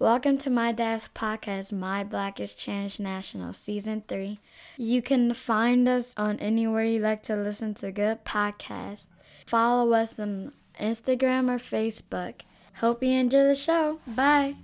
Welcome to my dad's podcast, My Black is National Season 3. You can find us on anywhere you like to listen to good podcasts. Follow us on Instagram or Facebook. Hope you enjoy the show. Bye.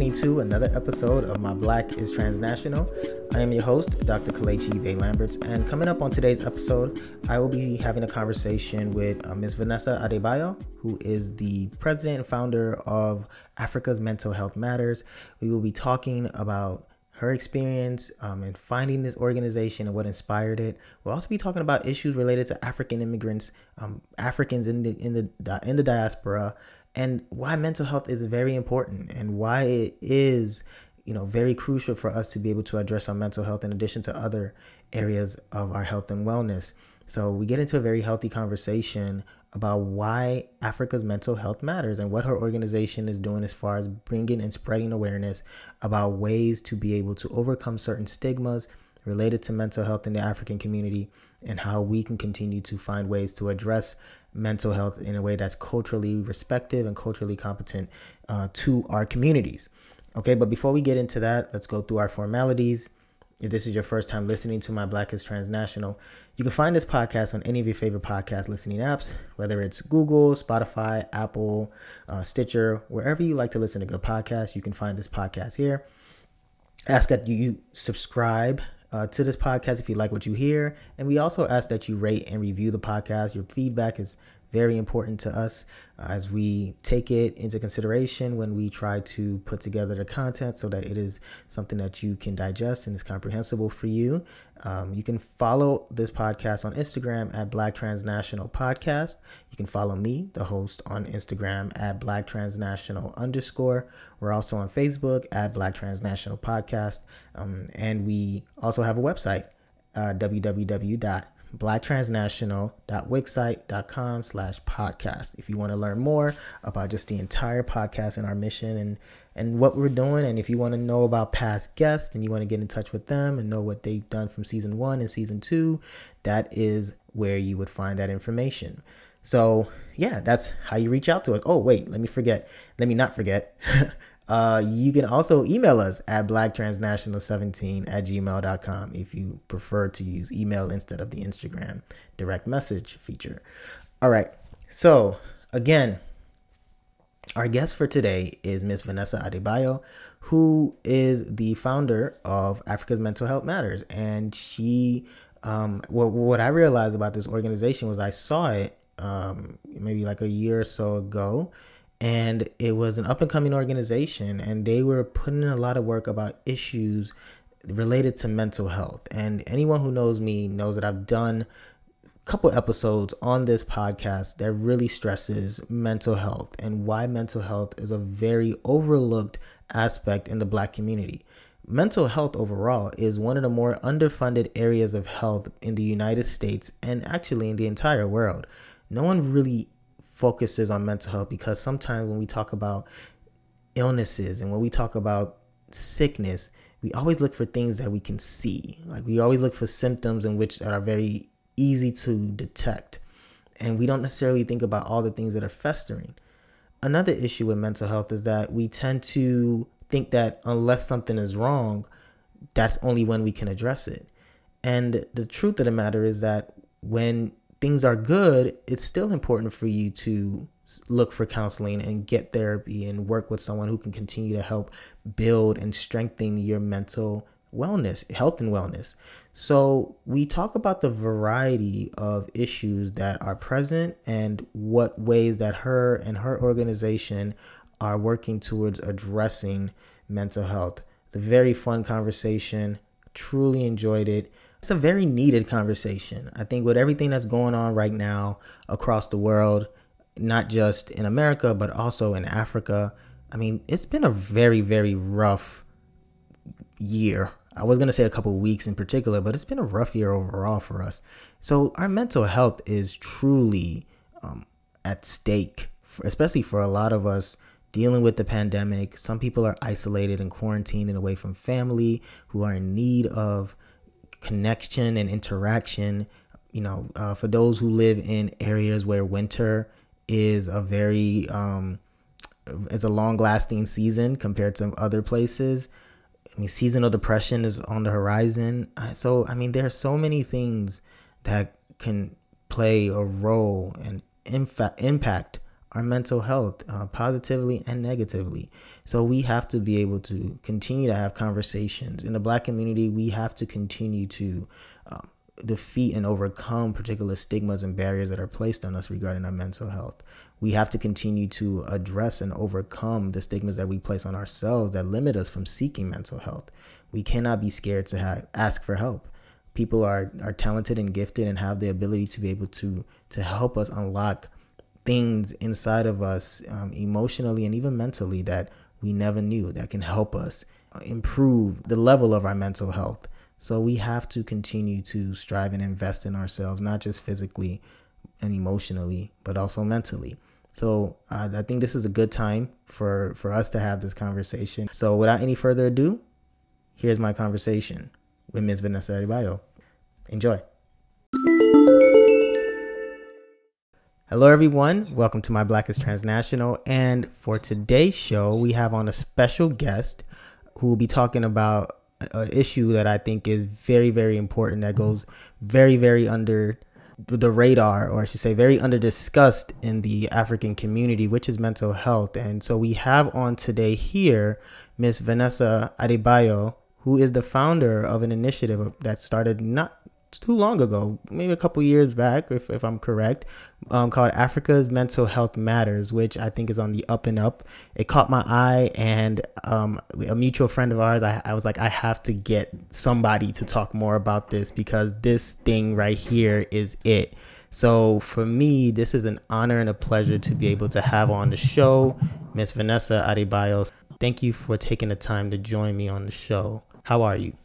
Listening to another episode of My Black is Transnational. I am your host, Dr. Kalechi Bay Lamberts, and coming up on today's episode, I will be having a conversation with uh, Ms. Vanessa Adebayo, who is the president and founder of Africa's Mental Health Matters. We will be talking about her experience um, in finding this organization and what inspired it. We'll also be talking about issues related to African immigrants, um, Africans in the in the in the diaspora, and why mental health is very important and why it is you know very crucial for us to be able to address our mental health in addition to other areas of our health and wellness. So we get into a very healthy conversation about why africa's mental health matters and what her organization is doing as far as bringing and spreading awareness about ways to be able to overcome certain stigmas related to mental health in the African community and how we can continue to find ways to address mental health in a way that's culturally respective and culturally competent uh, to our communities. Okay, but before we get into that, let's go through our formalities. If this is your first time listening to my Black is Transnational, you can find this podcast on any of your favorite podcast listening apps, whether it's Google, Spotify, Apple, uh, Stitcher, wherever you like to listen to good podcasts, you can find this podcast here. Ask that you subscribe uh, to this podcast if you like what you hear. And we also ask that you rate and review the podcast. Your feedback is very important to us uh, as we take it into consideration when we try to put together the content so that it is something that you can digest and is comprehensible for you. Um, you can follow this podcast on Instagram at Black Transnational Podcast. You can follow me, the host, on Instagram at Black Transnational underscore. We're also on Facebook at Black Transnational Podcast. Um, and we also have a website, uh, www blacktransnational.wixsite.com slash podcast if you want to learn more about just the entire podcast and our mission and and what we're doing. And if you want to know about past guests and you want to get in touch with them and know what they've done from season one and season two that is where you would find that information. So yeah that's how you reach out to us. Oh wait let me forget. Let me not forget Uh, you can also email us at blacktransnational17 at gmail.com if you prefer to use email instead of the Instagram direct message feature. All right. So, again, our guest for today is Miss Vanessa Adebayo, who is the founder of Africa's Mental Health Matters. And she, um, what, what I realized about this organization was I saw it um, maybe like a year or so ago and it was an up and coming organization and they were putting in a lot of work about issues related to mental health. And anyone who knows me knows that i've done a couple episodes on this podcast that really stresses mental health and why mental health is a very overlooked aspect in the black community. Mental health overall is one of the more underfunded areas of health in the united states and actually in the entire world. No one really focuses on mental health because sometimes when we talk about illnesses and when we talk about sickness, we always look for things that we can see. Like we always look for symptoms in which that are very easy to detect. And we don't necessarily think about all the things that are festering. Another issue with mental health is that we tend to think that unless something is wrong, that's only when we can address it. And the truth of the matter is that when things are good, it's still important for you to look for counseling and get therapy and work with someone who can continue to help build and strengthen your mental wellness, health and wellness. So, we talk about the variety of issues that are present and what ways that her and her organization are working towards addressing mental health. It's a very fun conversation. Truly enjoyed it. It's a very needed conversation. I think with everything that's going on right now across the world, not just in America, but also in Africa, I mean, it's been a very, very rough year. I was gonna say a couple weeks in particular, but it's been a rough year overall for us. So our mental health is truly um, at stake, especially for a lot of us dealing with the pandemic. Some people are isolated and quarantined and away from family, who are in need of connection and interaction. You know, uh, for those who live in areas where winter is a very um, is a long lasting season compared to other places. I mean, seasonal depression is on the horizon. So, I mean, there are so many things that can play a role and in fact impact our mental health uh, positively and negatively. So we have to be able to continue to have conversations in the black community. We have to continue to um, defeat and overcome particular stigmas and barriers that are placed on us regarding our mental health. We have to continue to address and overcome the stigmas that we place on ourselves that limit us from seeking mental health. We cannot be scared to have, ask for help. People are, are talented and gifted and have the ability to be able to to help us unlock things inside of us um, emotionally and even mentally that we never knew that can help us improve the level of our mental health. So we have to continue to strive and invest in ourselves, not just physically and emotionally, but also mentally. So uh, I think this is a good time for for us to have this conversation. So without any further ado, here's my conversation with Ms. Vanessa Adebayo. Enjoy. Hello, everyone. Welcome to My Black is Transnational. And for today's show, we have on a special guest who will be talking about an issue that I think is very, very important that goes very, very under the radar, or I should say, very under discussed in the African community, which is mental health. And so we have on today here Miss Vanessa Adebayo, who is the founder of an initiative that started not too long ago, maybe a couple years back, if, if I'm correct, um, called Africa's Mental Health Matters, which I think is on the up and up. It caught my eye, and um, a mutual friend of ours, I, I was like, I have to get somebody to talk more about this because this thing right here is it. So for me, this is an honor and a pleasure to be able to have on the show Miss Vanessa Adebayo. Thank you for taking the time to join me on the show. How are you?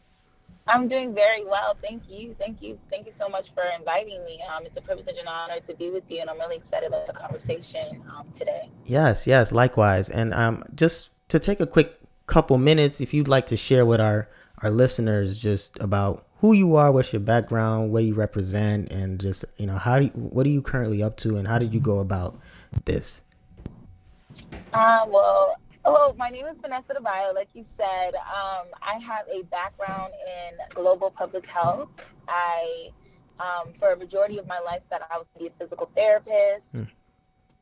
I'm doing very well. Thank you. Thank you. Thank you so much for inviting me. Um, it's a privilege and honor to be with you, and I'm really excited about the conversation um, today. Yes, yes, likewise. And um, just to take a quick couple minutes, if you'd like to share with our, our listeners just about who you are, what's your background, what you represent, and just, you know, how do you, what are you currently up to, and how did you go about this? Uh, well, Hello, my name is Vanessa Adebayo. Like you said, um, I have a background in global public health. I, um, for a majority of my life, that I was be a physical therapist. Mm.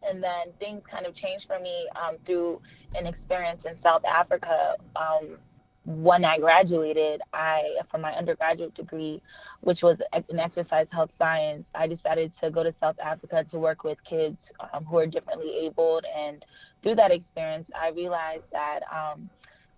And then things kind of changed for me um, through an experience in South Africa um, when I graduated, I for my undergraduate degree, which was an exercise health science, I decided to go to South Africa to work with kids um, who are differently abled. And through that experience, I realized that um,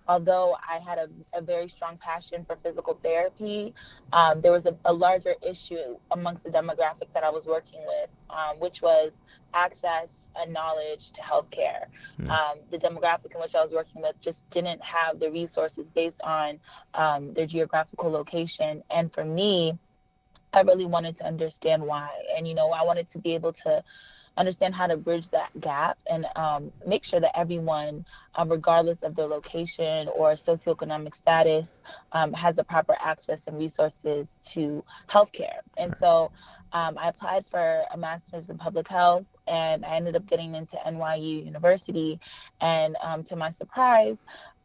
although I had a, a, very strong passion for physical therapy, um, there was a, a, larger issue amongst the demographic that I was working with, um, which was access and knowledge to healthcare. Mm. Um, the demographic in which I was working with just didn't have the resources based on um, their geographical location. And for me, I really wanted to understand why. And, you know, I wanted to be able to understand how to bridge that gap and um, make sure that everyone, uh, regardless of their location or socioeconomic status, um, has the proper access and resources to healthcare. And so um, I applied for a master's in public health and I ended up getting into NYU University. And um, to my surprise,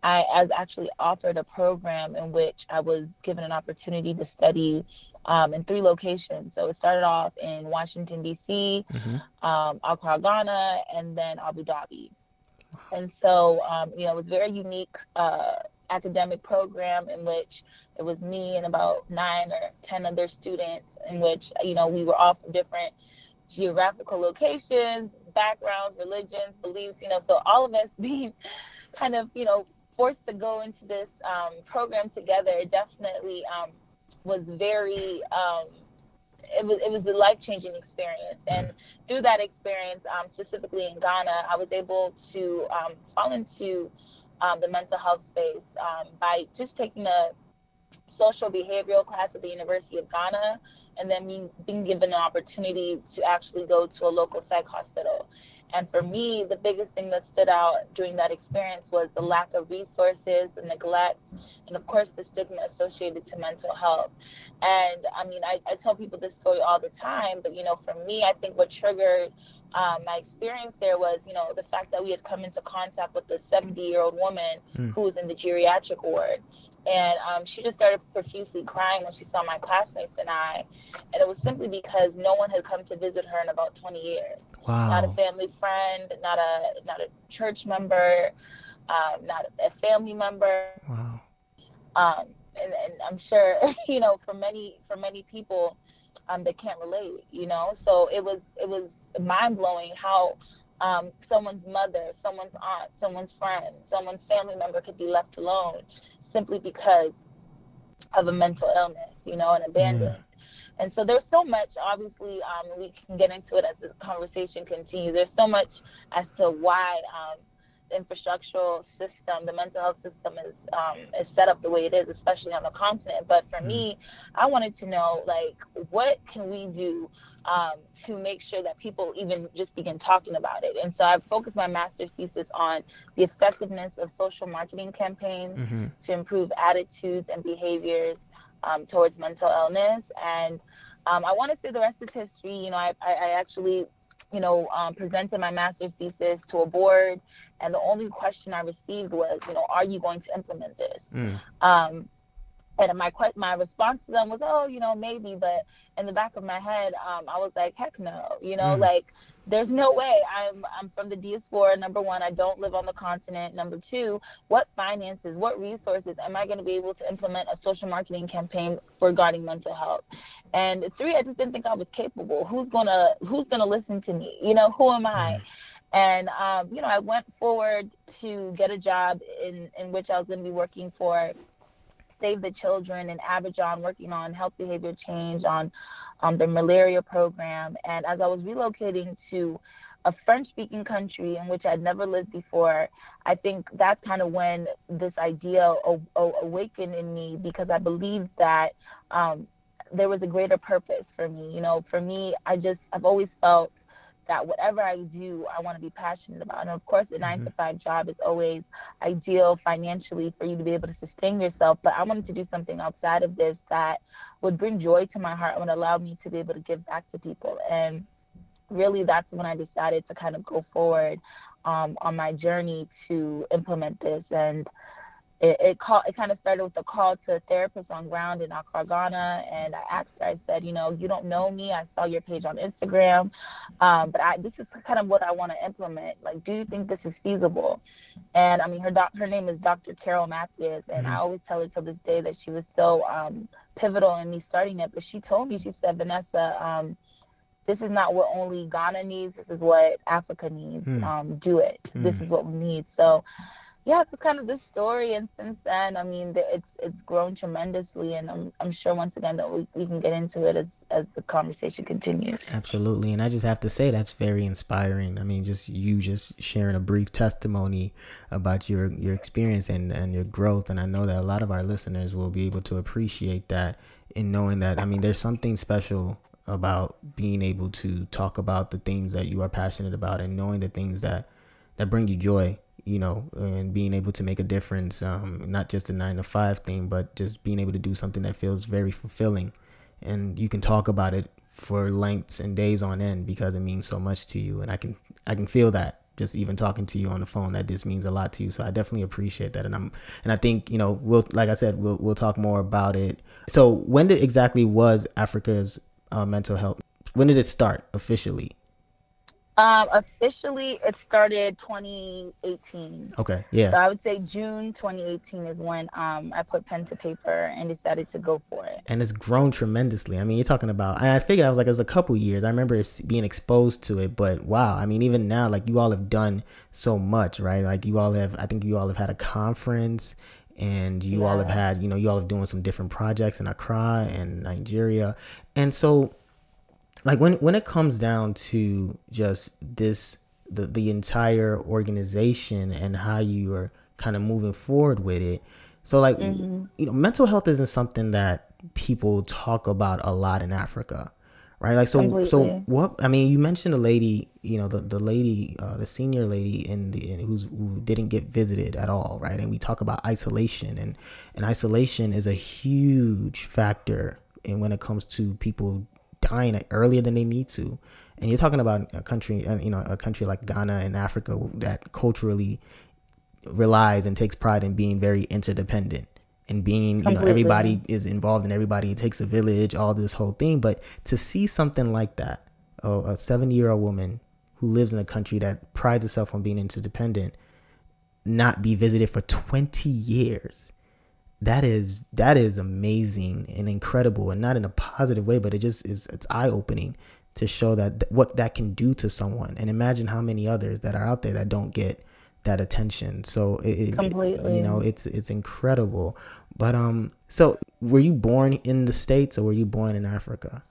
I, was actually offered a program in which I was given an opportunity to study um, in three locations. So it started off in Washington, D.C., mm-hmm. um, Accra, Ghana, and then Abu Dhabi. And so, um, you know, it was very unique uh, academic program in which it was me and about nine or 10 other students, in which, you know, we were all from different geographical locations, backgrounds, religions, beliefs, you know, so all of us being kind of, you know, forced to go into this um, program together, it definitely um, was very, um, it was, it was a life changing experience. And through that experience, um, specifically in Ghana, I was able to um, fall into um, the mental health space by just taking a social behavioral class at the University of Ghana and then being, being given an opportunity to actually go to a local psych hospital. And for me, the biggest thing that stood out during that experience was the lack of resources, the neglect, and of course, the stigma associated to mental health. And I mean, I, I tell people this story all the time, but you know, for me, I think what triggered um, my experience there was, you know, the fact that we had come into contact with a 70 year old woman mm. who was in the geriatric ward. And um, she just started profusely crying when she saw my classmates and I. And it was simply because no one had come to visit her in about 20 years. Wow. Not a family friend, not a not a church member, um, not a family member. Wow. Um, and, and I'm sure, you know, for many for many people, um, they can't relate, you know. So it was it was mind blowing how um, someone's mother, someone's aunt, someone's friend, someone's family member could be left alone simply because of a mental illness, you know, and abandoned. Yeah. And so there's so much, obviously, um, we can get into it as the conversation continues. There's so much as to why um, infrastructural system, the mental health system is um, is set up the way it is, especially on the continent. But for me, I wanted to know like what can we do um, to make sure that people even just begin talking about it. And so I've focused my master's thesis on the effectiveness of social marketing campaigns mm-hmm. to improve attitudes and behaviors um, towards mental illness. And um, I want to say the rest is history. You know, I, I, I actually you know, um, presented my master's thesis to a board, and the only question I received was, you know, are you going to implement this? Mm. Um, and my my response to them was, oh, you know, maybe, but in the back of my head, um, I was like, heck no, you know, mm. like there's no way. I'm I'm from the diaspora. Number one, I don't live on the continent. Number two, what finances, what resources am I going to be able to implement a social marketing campaign regarding mental health? And three, I just didn't think I was capable. Who's gonna Who's gonna listen to me? You know, who am I? Mm. And um, you know, I went forward to get a job in in which I was going to be working for Save the Children in Abidjan, working on health behavior change on um, the malaria program. And as I was relocating to a French speaking country in which I'd never lived before, I think that's kind of when this idea o- o- awakened in me because I believed that um, there was a greater purpose for me. You know, for me, I just, I've always felt that whatever I do, I want to be passionate about. And of course, a 9 mm-hmm. to five job is always ideal financially for you to be able to sustain yourself. But I wanted to do something outside of this that would bring joy to my heart and would allow me to be able to give back to people. And really, that's when I decided to kind of go forward um, on my journey to implement this. And it, it call it kind of started with a call to a therapist on ground in Accra, Ghana, and I asked her. I said, you know, you don't know me. I saw your page on Instagram, um, but I this is kind of what I want to implement. Like, do you think this is feasible? And I mean, her doc, her name is Dr. Carol Matthews, and mm-hmm. I always tell her to this day that she was so um, pivotal in me starting it. But she told me, she said, Vanessa. Um, this is not what only Ghana needs. This is what Africa needs. Mm. Um, do it. Mm. This is what we need. So yeah, it's kind of the story. And since then, I mean, it's it's grown tremendously, and I'm I'm sure once again that we, we can get into it as as the conversation continues. Absolutely, and I just have to say that's very inspiring. I mean, just you just sharing a brief testimony about your your experience and and your growth, and I know that a lot of our listeners will be able to appreciate that in knowing that. I mean, there's something special about being able to talk about the things that you are passionate about and knowing the things that that bring you joy you know, and being able to make a difference, um, not just a nine to five thing, but just being able to do something that feels very fulfilling. And you can talk about it for lengths and days on end because it means so much to you. And I can, I can feel that just even talking to you on the phone that this means a lot to you. So I definitely appreciate that. And I'm, and I think, you know, we'll, like I said, we'll, we'll talk more about it. So when did exactly was Africa's uh, mental health? When did it start officially? Um, officially, it started 2018. Okay, yeah. So I would say June 2018 is when um I put pen to paper and decided to go for it. And it's grown tremendously. I mean, you're talking about, and I figured I was like, it was a couple years. I remember being exposed to it, but wow, I mean, even now, like you all have done so much, right? Like you all have, I think you all have had a conference and you yeah. all have had, you know, you all have doing some different projects in Accra and Nigeria. And so like when when it comes down to just this the the entire organization and how you are kind of moving forward with it. So like Mm-hmm. you know, mental health isn't something that people talk about a lot in Africa. Right? Like so so what I mean, you mentioned a lady, you know, the, the lady, uh, the senior lady in the in, who's who didn't get visited at all, right? And we talk about isolation and and isolation is a huge factor in when it comes to people dying earlier than they need to. And you're talking about a country, uh, you know, a country like Ghana in Africa that culturally relies and takes pride in being very interdependent and being, you know, everybody is involved and everybody. It takes a village, all this whole thing. But to see something like that, oh, a 70 year old woman who lives in a country that prides itself on being interdependent, not be visited for 20 years that is that is amazing and incredible and not in a positive way but it just is it's eye-opening to show that th- what that can do to someone and imagine how many others that are out there that don't get that attention so it, it- Completely. you know it's it's incredible but um so were you born in the states or were you born in africa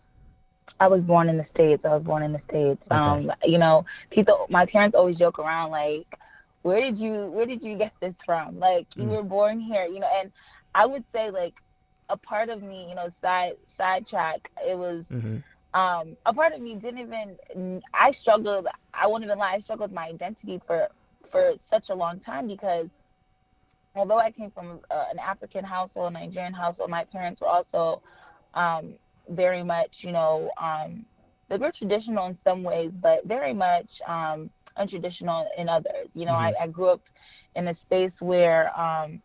I was born in the States. I was born in the States. Okay. Um, you know, people my parents always joke around like, where did you where did you get this from? Like you Mm. were born here, you know, and I would say like a part of me, you know, side sidetrack, it was mm-hmm. um a part of me didn't even I struggled I won't even lie, I struggled with my identity for for such a long time because although I came from uh, an African household, a Nigerian household, my parents were also um, very much, you know, um, they were traditional in some ways, but very much um, untraditional in others. You know, I, I grew up in a space where um,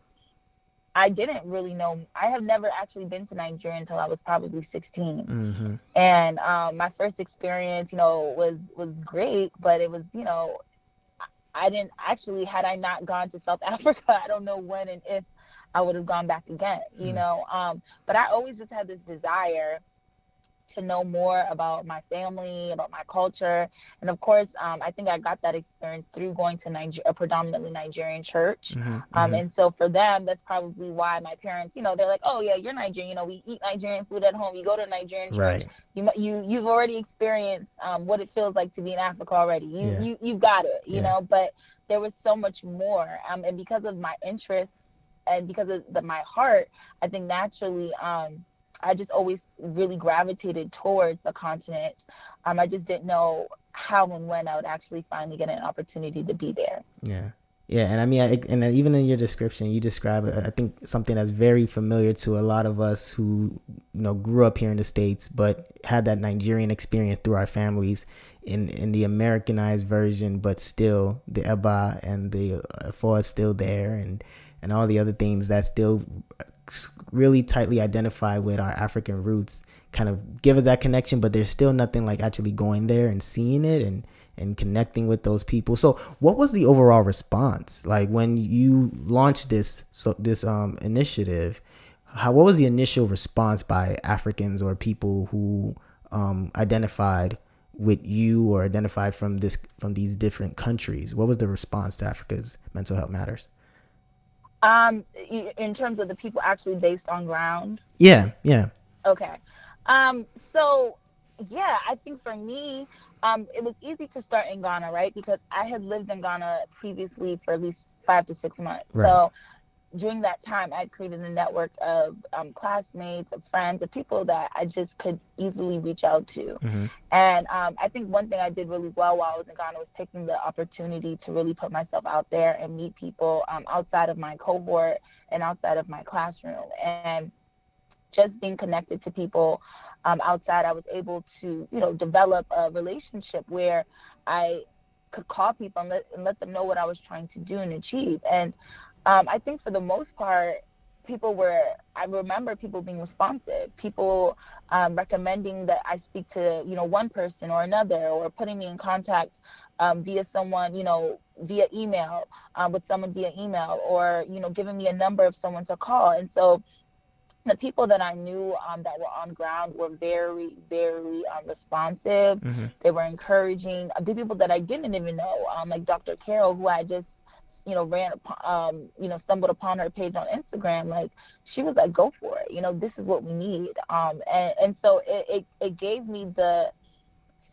I didn't really know. I have never actually been to Nigeria until I was probably 16 Mm-hmm. and um, my first experience you know was was great but it was you know i didn't actually had i not gone to south africa i don't know when and if i would have gone back again you Mm. know um, but i always just had this desire to know more about my family about my culture and of course um, i think i got that experience through going to Niger- a predominantly nigerian church Mm-hmm. um, and so for them, that's probably why my parents, you know, they're like, oh yeah, you're Nigerian. You know, we eat Nigerian food at home. You go to a Nigerian church. right You, you, you've already experienced um, what it feels like to be in Africa already. You Yeah. you you've got it. You Yeah. know, but there was so much more. Um, and because of my interests and because of the, my heart, I think naturally, um, I just always really gravitated towards the continent. Um, I just didn't know how and when I would actually finally get an opportunity to be there. Yeah. Yeah, and I mean, I, and even in your description, you describe, uh, I think, something that's very familiar to a lot of us who, you know, grew up here in the states, but had that Nigerian experience through our families, in in the Americanized version, but still the Eba and the Afo is still there, and and all the other things that still really tightly identify with our African roots, kind of give us that connection. But there's still nothing like actually going there and seeing it and and connecting with those people. So, what was the overall response like when you launched this so this um initiative? How what was the initial response by Africans or people who um identified with you or identified from this from these different countries? What was the response to Africa's mental health matters? Um, in terms of the people actually based on ground. Yeah, yeah. Okay. Um, so yeah, I think for me, um, it was easy to start in Ghana, right? Because I had lived in Ghana previously for at least five to six months. Right. So during that time, I created a network of um, classmates, of friends, of people that I just could easily reach out to. Mhm. And um, I think one thing I did really well while I was in Ghana was taking the opportunity to really put myself out there and meet people um, outside of my cohort and outside of my classroom. And just being connected to people um, outside, I was able to, you know, develop a relationship where I could call people and let, and let them know what I was trying to do and achieve. And um, I think for the most part, people were, I remember people being responsive, people um, recommending that I speak to, you know, one person or another, or putting me in contact um, via someone, you know, via email um, with someone via email, or, you know, giving me a number of someone to call. And so, the people that I knew um, that were on ground were very, very um, responsive. Mhm. They were encouraging. The people that I didn't even know, um, like Dr. Carol, who I just, you know, ran, upon, um, you know, stumbled upon her page on Instagram. Like she was like, "Go for it. You know, this is what we need." Um, and and so it it, it gave me the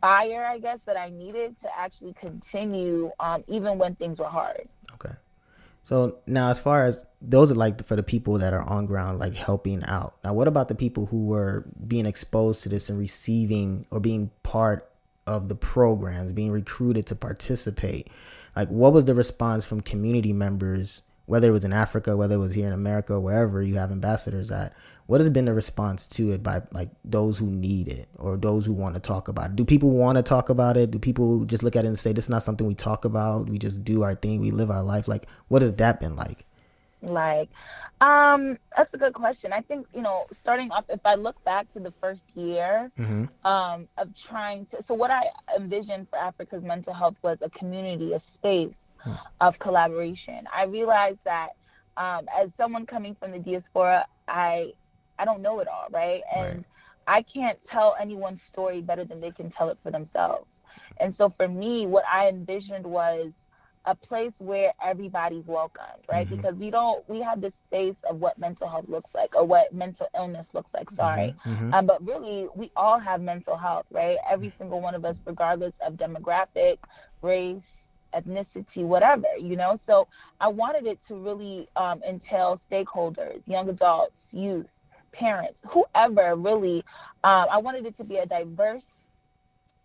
fire, I guess, that I needed to actually continue, um, even when things were hard. Okay. So now, as far as those are like for the people that are on ground, like helping out. Now, what about the people who were being exposed to this and receiving or being part of the programs, being recruited to participate? Like, what was the response from community members, whether it was in Africa, whether it was here in America, wherever you have ambassadors at? what has been the response to it by like those who need it or those who want to talk about it? Do people want to talk about it? Do people just look at it and say this is not something we talk about. We just do our thing. We live our life. Like what has that been like like um that's a good question i think you know starting off if i look back to the first year mm-hmm. um of trying to so what i envisioned for africa's mental health was a community a space hmm. of collaboration i realized that um, as someone coming from the diaspora i I don't know it all, right? And right. I can't tell anyone's story better than they can tell it for themselves. And so for me, what I envisioned was a place where everybody's welcomed, right? Mm-hmm. Because we don't, we have this space of what mental health looks like or what mental illness looks like, sorry. Mm-hmm. mm-hmm. Um, but really, we all have mental health, right? Every mm-hmm. single one of us, regardless of demographic, race, ethnicity, whatever, you know? So I wanted it to really um, entail stakeholders, young adults, youth, parents, whoever really. Um, I wanted it to be a diverse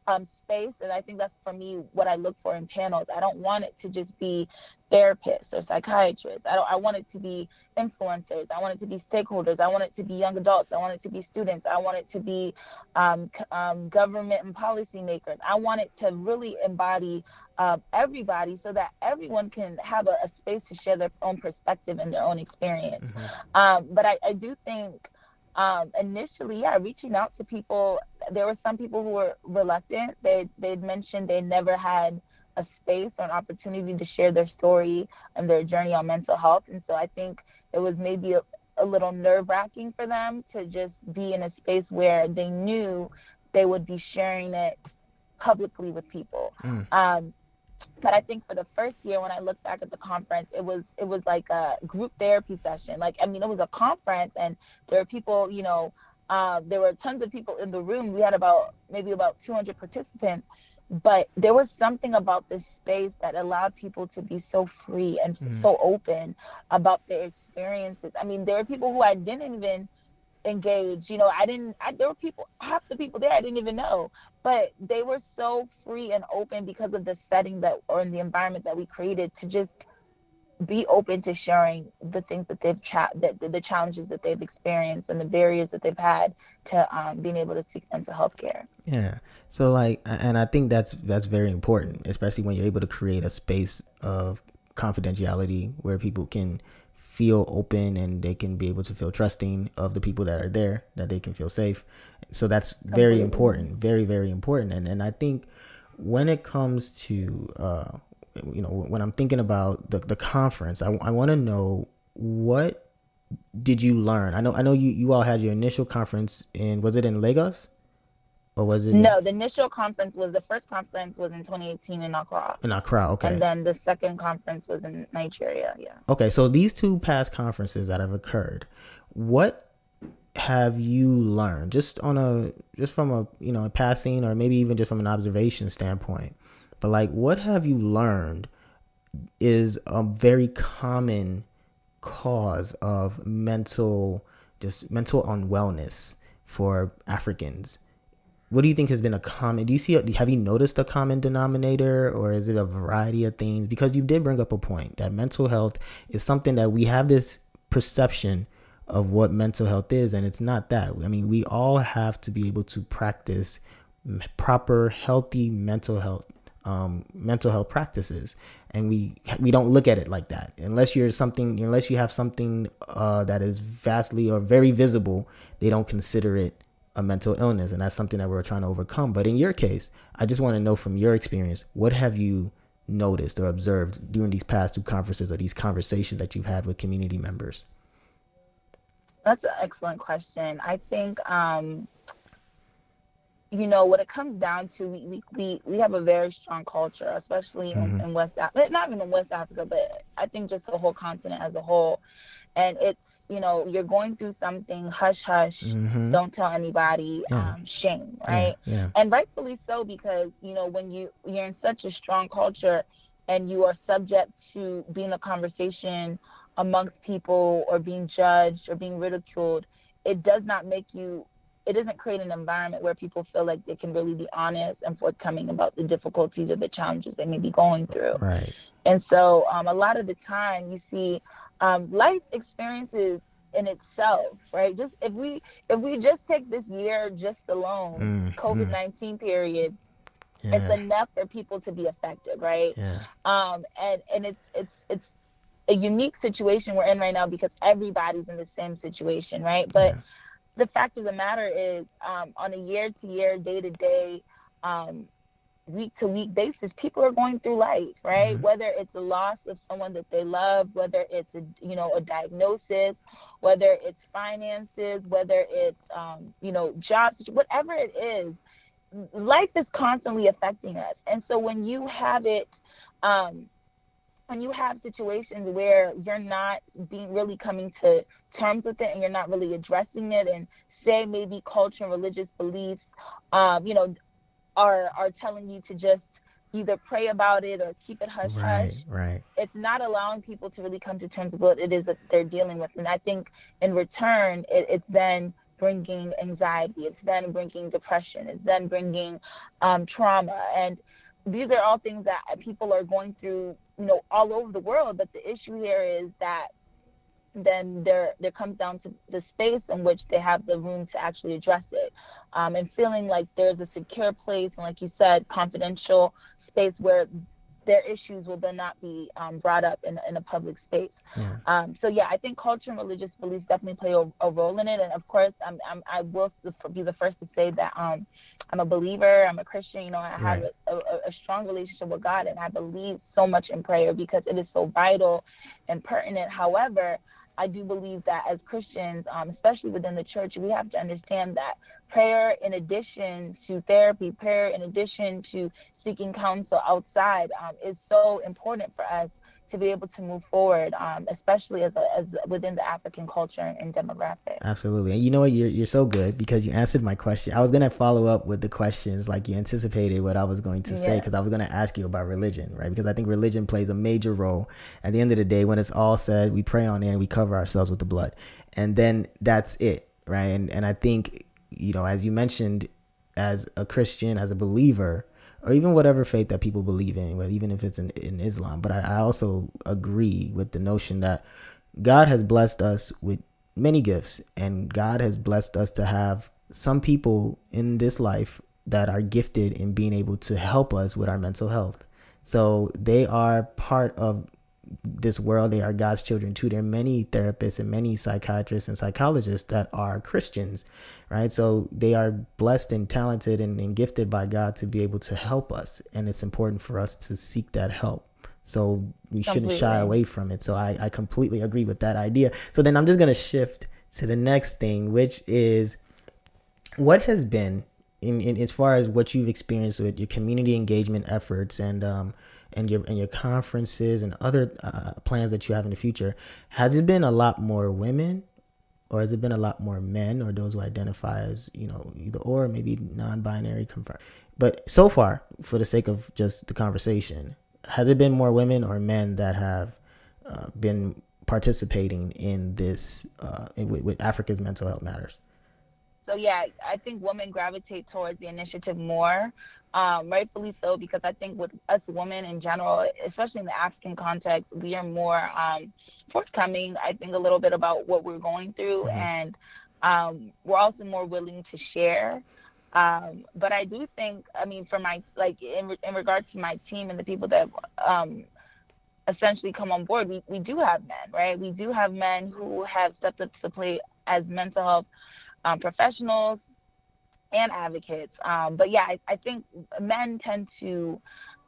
um, space. And I think that's for me what I look for in panels. I don't want it to just be therapists or psychiatrists. I don't I want it to be influencers. I want it to be stakeholders. I want it to be young adults. I want it to be students. I want it to be um, um, government and policymakers. I want it to really embody uh, everybody so that everyone can have a, a, space to share their own perspective and their own experience. Mm-hmm. Um, but I, I do think um, initially, yeah, reaching out to people, there were some people who were reluctant. They they'd mentioned they never had a space or an opportunity to share their story and their journey on mental health, and so I think it was maybe a, a little nerve wracking for them to just be in a space where they knew they would be sharing it publicly with people. Mm. Um, but I think for the first year when I look back at the conference, it was it was like a group therapy session. Like I mean, it was a conference, and there were people, you know, uh, there were tons of people in the room. We had about maybe about 200 participants, but there was something about this space that allowed people to be so free and mm. so open about their experiences. I mean, there were people who I didn't even engage. You know, I didn't. I, there were people, half the people there I didn't even know, but they were so free and open because of the setting that or in the environment that we created to just be open to sharing the things that they've chat that the, the challenges that they've experienced and the barriers that they've had to um, being able to seek mental health care yeah. So like and i think that's that's very important especially when you're able to create a space of confidentiality where people can feel open and they can be able to feel trusting of the people that are there that they can feel safe so that's very important very very important and and i think when it comes to uh you know when i'm thinking about the, the conference i, I want to know what did you learn i know i know you you all had your initial conference in was it in lagos or was it? No, the initial conference was the first conference was in 2018 in Accra. In Accra, okay. And then the second conference was in Nigeria. Yeah. Okay, so these two past conferences that have occurred, what have you learned just on a just from a you know a passing or maybe even just from an observation standpoint? But like, what have you learned is a very common cause of mental just mental unwellness for Africans what do you think has been a common do you see have you noticed a common denominator or is it a variety of things because you did bring up a point that mental health is something that we have this perception of what mental health is and it's not that. I mean we all have to be able to practice proper healthy mental health um, mental health practices and we we don't look at it like that. Unless you're something unless you have something uh, that is vastly or very visible they don't consider it a mental illness and that's something that we're trying to overcome. But in your case i just want to know from your experience what have you noticed or observed during these past two conferences or these conversations that you've had with community members that's an excellent question i think um, you know what it comes down to we we, we have a very strong culture especially mm-hmm. in, in west africa not even in west africa but i think just the whole continent as a whole and it's you know you're going through something hush hush mm-hmm. don't tell anybody yeah. um, shame right yeah, yeah. and rightfully so because you know when you you're in such a strong culture and you are subject to being a conversation amongst people or being judged or being ridiculed, it does not make you it doesn't create an environment where people feel like they can really be honest and forthcoming about the difficulties or the challenges they may be going through. Right. And so um, a lot of the time you see um, life experiences in itself, right? Just if we if we just take this year just alone, Mm, COVID nineteen period, Yeah. it's enough for people to be affected, right? yeah. um and and it's it's it's a unique situation we're in right now because everybody's in the same situation right but Yeah. the fact of the matter is um on a year to year day to day um week to week basis people are going through life right Mhm. whether it's a loss of someone that they love whether it's a you know a diagnosis whether it's finances whether it's um you know jobs whatever it is life is constantly affecting us and so when you have it um when you have situations where you're not being really coming to terms with it and you're not really addressing it and say maybe culture and religious beliefs um you know are are telling you to just either pray about it or keep it hush Right. hush Right. it's not allowing people to really come to terms with what it is that they're dealing with. And I think in return, it, it's then bringing anxiety, it's then bringing depression, it's then bringing um, trauma. And these are all things that people are going through, you know, all over the world. But the issue here is that then there there comes down to the space in which they have the room to actually address it um, and feeling like there's a secure place and like you said confidential space where their issues will then not be um, brought up in, in a public space. Yeah. Um, so yeah, I think culture and religious beliefs definitely play a, a role in it. And of course, I'm, I'm, I will be the first to say that um, I'm a believer. I'm a Christian. You know, I have Right. a, a, a strong relationship with God, and I believe so much in prayer because it is so vital and pertinent. However, I do believe that as Christians, um, especially within the church, we have to understand that prayer, in addition to therapy, prayer, in addition to seeking counsel outside, um, is so important for us to be able to move forward, um, especially as, a, as within the African culture and demographic. Absolutely. And you know what? You're, you're so good because you answered my question. I was going to follow up with the questions like you anticipated what I was going to say because I was going to ask you about religion, right? Because I think religion plays a major role. At the end of the day, when it's all said, we pray on it and we cover ourselves with the blood. And then that's it, right? And, and I think, you know, as you mentioned, as a Christian, as a believer, or even whatever faith that people believe in, even if it's in, in Islam. But I, I also agree with the notion that God has blessed us with many gifts, and God has blessed us to have some people in this life that are gifted in being able to help us with our mental health. So they are part of this world. They are God's children too. There are many therapists and many psychiatrists and psychologists that are Christians, right? So they are blessed and talented and, and gifted by God to be able to help us. And it's important for us to seek that help. So we shouldn't shy away from it. So I, I completely agree with that idea. So then I'm just going to shift to the next thing, which is what has been in, in as far as what you've experienced with your community engagement efforts and um and your and your conferences and other uh, plans that you have in the future has it been a lot more women or has it been a lot more men or those who identify as you know either or maybe non-binary confirm but so far for the sake of just the conversation has it been more women or men that have uh, been participating in this uh, with, with africa's mental health matters? So yeah, I think women gravitate towards the initiative more, um, rightfully so, because I think with us women in general, especially in the African context, we are more um, forthcoming. I think a little bit about what we're going through, Mhm. and um, we're also more willing to share. Um, but I do think, I mean, for my like in in regards to my team and the people that um, essentially come on board, we, we do have men, right? We do have men who have stepped up to the plate as mental health um, professionals and advocates. Um, but yeah, I, I think men tend to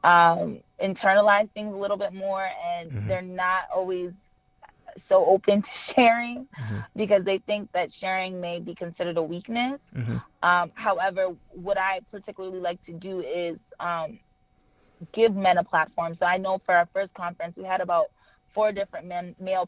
um, internalize things a little bit more and Mhm. they're not always so open to sharing Mhm. because they think that sharing may be considered a weakness. mm-hmm. Um, however, what I particularly like to do is um, give men a platform. So I know for our first conference, we had about four different men, male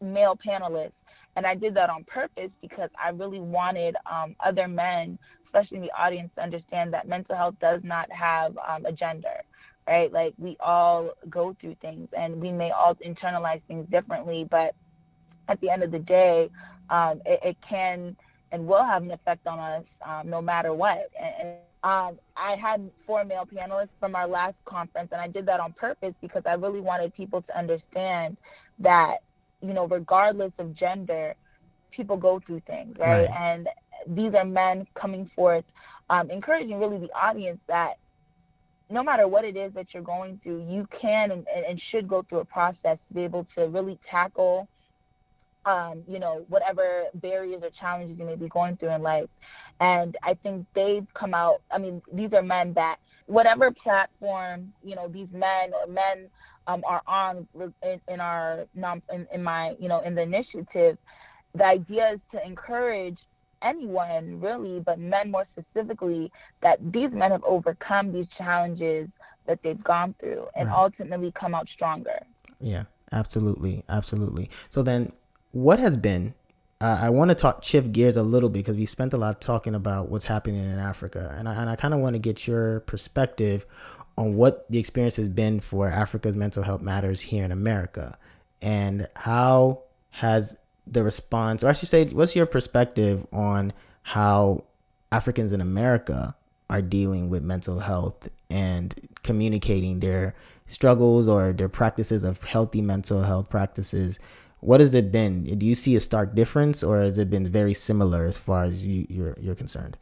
male panelists, and I did that on purpose because I really wanted um, other men, especially in the audience, to understand that mental health does not have um, a gender. right? Like we all go through things and we may all internalize things differently, but at the end of the day, um, it, it, can and will have an effect on us um, no matter what. And, and um, I had four male panelists from our last conference, and I did that on purpose because I really wanted people to understand that, you know, regardless of gender, people go through things, right? right. And these are men coming forth, um, encouraging really the audience that no matter what it is that you're going through, you can and, and should go through a process to be able to really tackle, um, you know, whatever barriers or challenges you may be going through in life. And I think they've come out. I mean, these are men that whatever platform, you know, these men or men um, are on in, in our non in, in my, you know, in the initiative. The idea is to encourage anyone really, but men more specifically, that these men have overcome these challenges that they've gone through and right. ultimately come out stronger. Yeah, absolutely. Absolutely. So then, what has been uh, I want to talk shift gears a little bit because we spent a lot talking about what's happening in Africa, and I, and I kind of want to get your perspective on what the experience has been for Africa's mental health matters here in America, and how has the response, or I should say, what's your perspective on how Africans in America are dealing with mental health and communicating their struggles or their practices of healthy mental health practices? What has it been? Do you see a stark difference, or has it been very similar as far as you, you're you're concerned?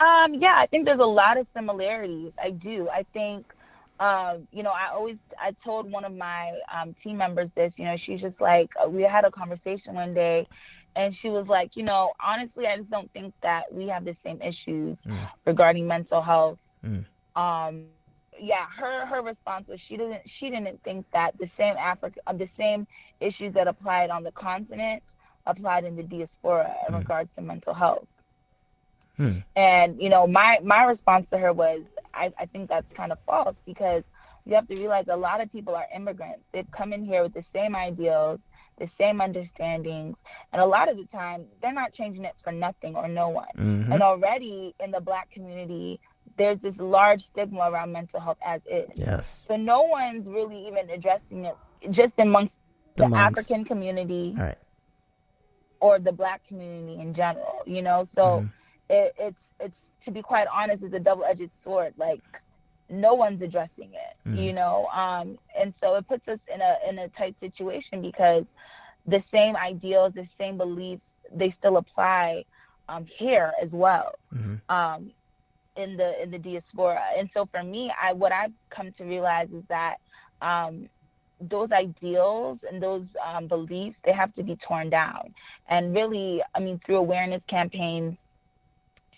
Um, yeah, I think there's a lot of similarities. I do. I think um, you know, I always I told one of my um, team members this. You know, she's just like uh, we had a conversation one day, and she was like, you know, honestly, I just don't think that we have the same issues mm. regarding mental health. Mm. Um, yeah, her her response was she didn't she didn't think that the same Africa uh, the same issues that applied on the continent applied in the diaspora in mm. regards to mental health. Hmm. And you know, my my response to her was, I, I think that's kind of false because you have to realize a lot of people are immigrants. They've come in here with the same ideals, the same understandings, and a lot of the time they're not changing it for nothing or no one. Mm-hmm. And already in the black community, there's this large stigma around mental health as is. Yes. So no one's really even addressing it just amongst the, the African community right. or the black community in general, you know? So mm-hmm it, it's it's to be quite honest, it's a double-edged sword. Like no one's addressing it, mm. you know. Um, and so it puts us in a in a tight situation because the same ideals, the same beliefs, they still apply um, here as well. Mm-hmm. Um, in the in the diaspora. And so for me, I what I've come to realize is that um, those ideals and those um, beliefs they have to be torn down. And really, I mean, through awareness campaigns,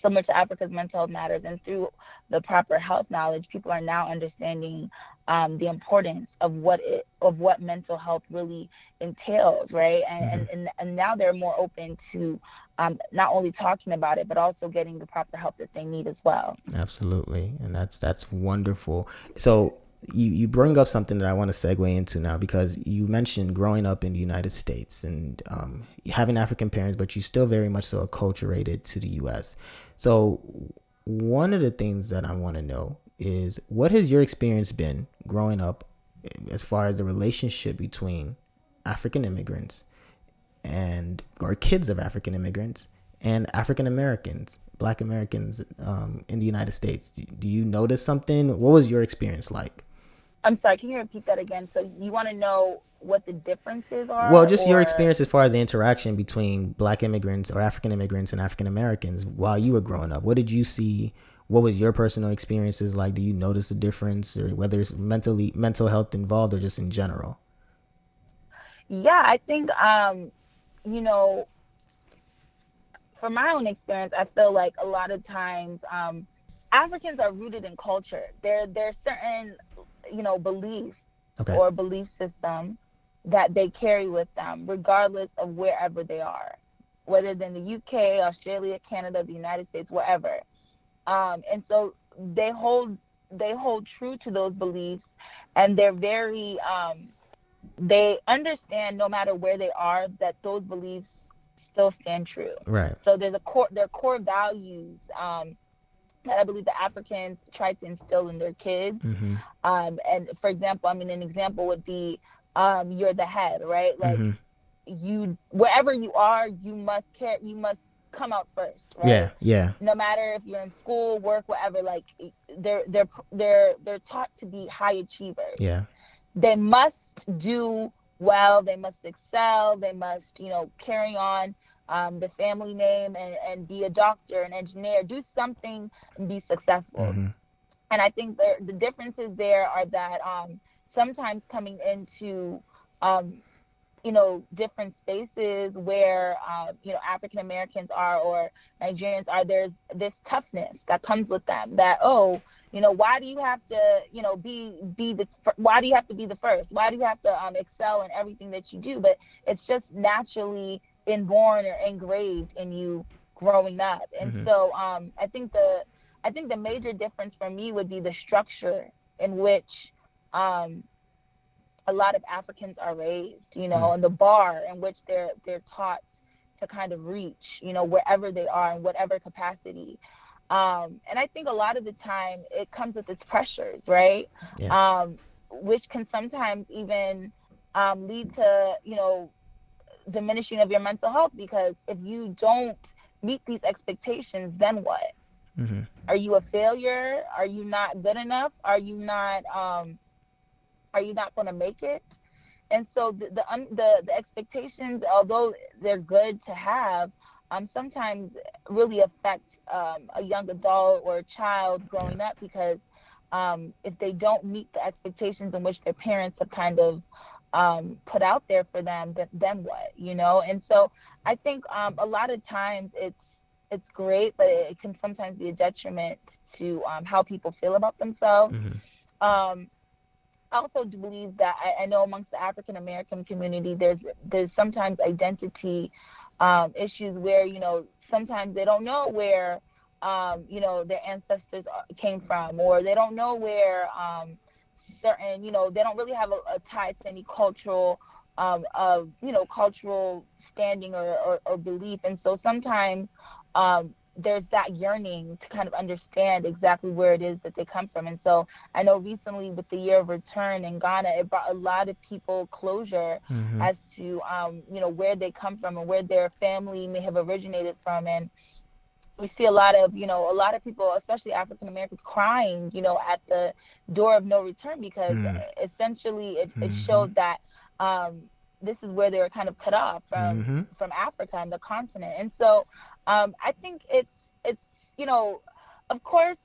so much of Africa's mental health matters, and through the proper health knowledge, people are now understanding um, the importance of what it of what mental health really entails, right? And mm-hmm. and, and, and now they're more open to um, not only talking about it, but also getting the proper help that they need as well. Absolutely, and that's that's wonderful. So you, you bring up something that I want to segue into now because you mentioned growing up in the United States and um, having African parents, but you're still very much so acculturated to the U.S. So one of the things that I want to know is what has your experience been growing up as far as the relationship between African immigrants and or kids of African immigrants and African Americans, Black Americans um, in the United States. Do, do you notice something? What was your experience like? I'm sorry, can you repeat that again? So you want to know what the differences are? Well, just or... your experience as far as the interaction between black immigrants or African immigrants and African Americans while you were growing up. What did you see? What was your personal experiences like? Do you notice a difference or whether it's mentally mental health involved or just in general? Yeah, I think um, you know, from my own experience, I feel like a lot of times um, Africans are rooted in culture. There there's certain you know, beliefs okay. or belief system that they carry with them, regardless of wherever they are, whether they're in the UK, Australia, Canada, the United States, wherever. Um, and so they hold they hold true to those beliefs, and they're very um, they understand no matter where they are that those beliefs still stand true. Right. So there's a core their core values um, that I believe the Africans try to instill in their kids. Mm-hmm. Um, and for example, I mean, an example would be um, you're the head, right? Like mm-hmm. you, wherever you are, you must care, you must come out first, right? Yeah, yeah. No matter if you're in school, work, whatever, like they're they're they're they're taught to be high achievers. Yeah. They must do well. They must excel. They must, you know, carry on um, the family name and, and be a doctor, an engineer, do something and be successful. Mm-hmm. And I think the, the differences there are that um, sometimes coming into, um, you know, different spaces where, uh, you know, African Americans are or Nigerians are, there's this toughness that comes with them that, oh, you know why do you have to you know be be the why do you have to be the first why do you have to um, excel in everything that you do but it's just naturally inborn or engraved in you growing up. And mm-hmm. so um, I think the I think the major difference for me would be the structure in which um, a lot of Africans are raised, you know, mm-hmm. and the bar in which they're they're taught to kind of reach, you know, wherever they are in whatever capacity. Um, and I think a lot of the time it comes with its pressures, right? Yeah. Um, which can sometimes even um, lead to, you know, diminishing of your mental health because if you don't meet these expectations, then what? Mm-hmm. Are you a failure? Are you not good enough? Are you not um, are you not going to make it? And so the the, the the expectations, although they're good to have, um, sometimes really affect um, a young adult or a child growing up because um, if they don't meet the expectations in which their parents have kind of um, put out there for them, then, then what, you know? And so I think um, a lot of times it's it's great, but it, can sometimes be a detriment to um, how people feel about themselves. Mm-hmm. Um, I also do believe that I, I know amongst the African American community, there's there's sometimes identity um, issues where you know sometimes they don't know where um, you know their ancestors came from, or they don't know where um, certain, you know, they don't really have a, a tie to any cultural, um, of, you know, cultural standing or, or, or belief. And so sometimes um, there's that yearning to kind of understand exactly where it is that they come from. And so I know recently with the year of return in Ghana, it brought a lot of people closure mm-hmm. as to, um, you know, where they come from and where their family may have originated from. And we see a lot of you know a lot of people especially african americans crying you know at the door of no return because mm. essentially it, mm-hmm. it, showed that um, this is where they were kind of cut off from mm-hmm. from africa and the continent and so um, i think it's it's you know of course